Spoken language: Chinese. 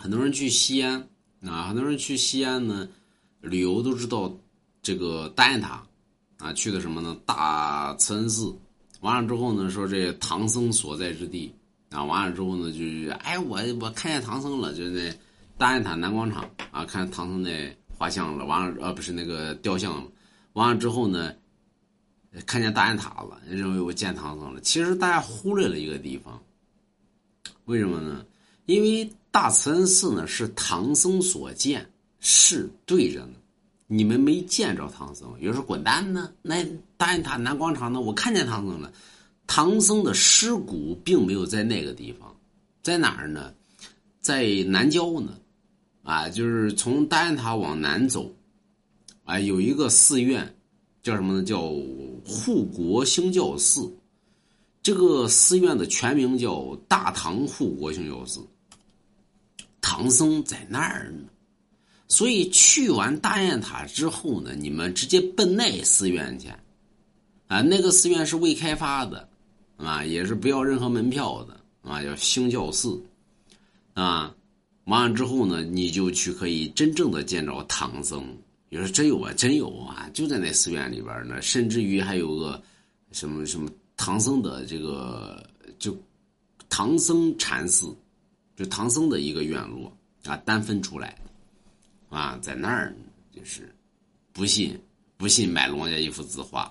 很多人去西安啊，很多人去西安呢旅游都知道这个大雁塔啊，去的什么呢？大慈恩寺。完了之后呢，说这唐僧所在之地啊。完了之后呢，就哎，我我看见唐僧了，就那大雁塔南广场啊，看唐僧那画像了。完了，呃，不是那个雕像了。完了之后呢，看见大雁塔了，认为我见唐僧了。其实大家忽略了一个地方，为什么呢？因为大慈恩寺呢是唐僧所建，是对着呢。你们没见着唐僧，有人说滚蛋呢。那大雁塔南广场呢？我看见唐僧了。唐僧的尸骨并没有在那个地方，在哪儿呢？在南郊呢。啊，就是从大雁塔往南走，啊，有一个寺院，叫什么呢？叫护国兴教寺。这个寺院的全名叫大唐护国兴教寺。唐僧在那儿呢。所以去完大雁塔之后呢，你们直接奔那寺院去，啊，那个寺院是未开发的，啊，也是不要任何门票的，啊，叫兴教寺，啊，完了之后呢，你就去可以真正的见着唐僧。有说真有啊，真有啊，就在那寺院里边呢，甚至于还有个什么什么唐僧的这个就唐僧禅寺，就唐僧的一个院落啊，单分出来。啊，在那儿就是不信，不信买龙家一幅字画。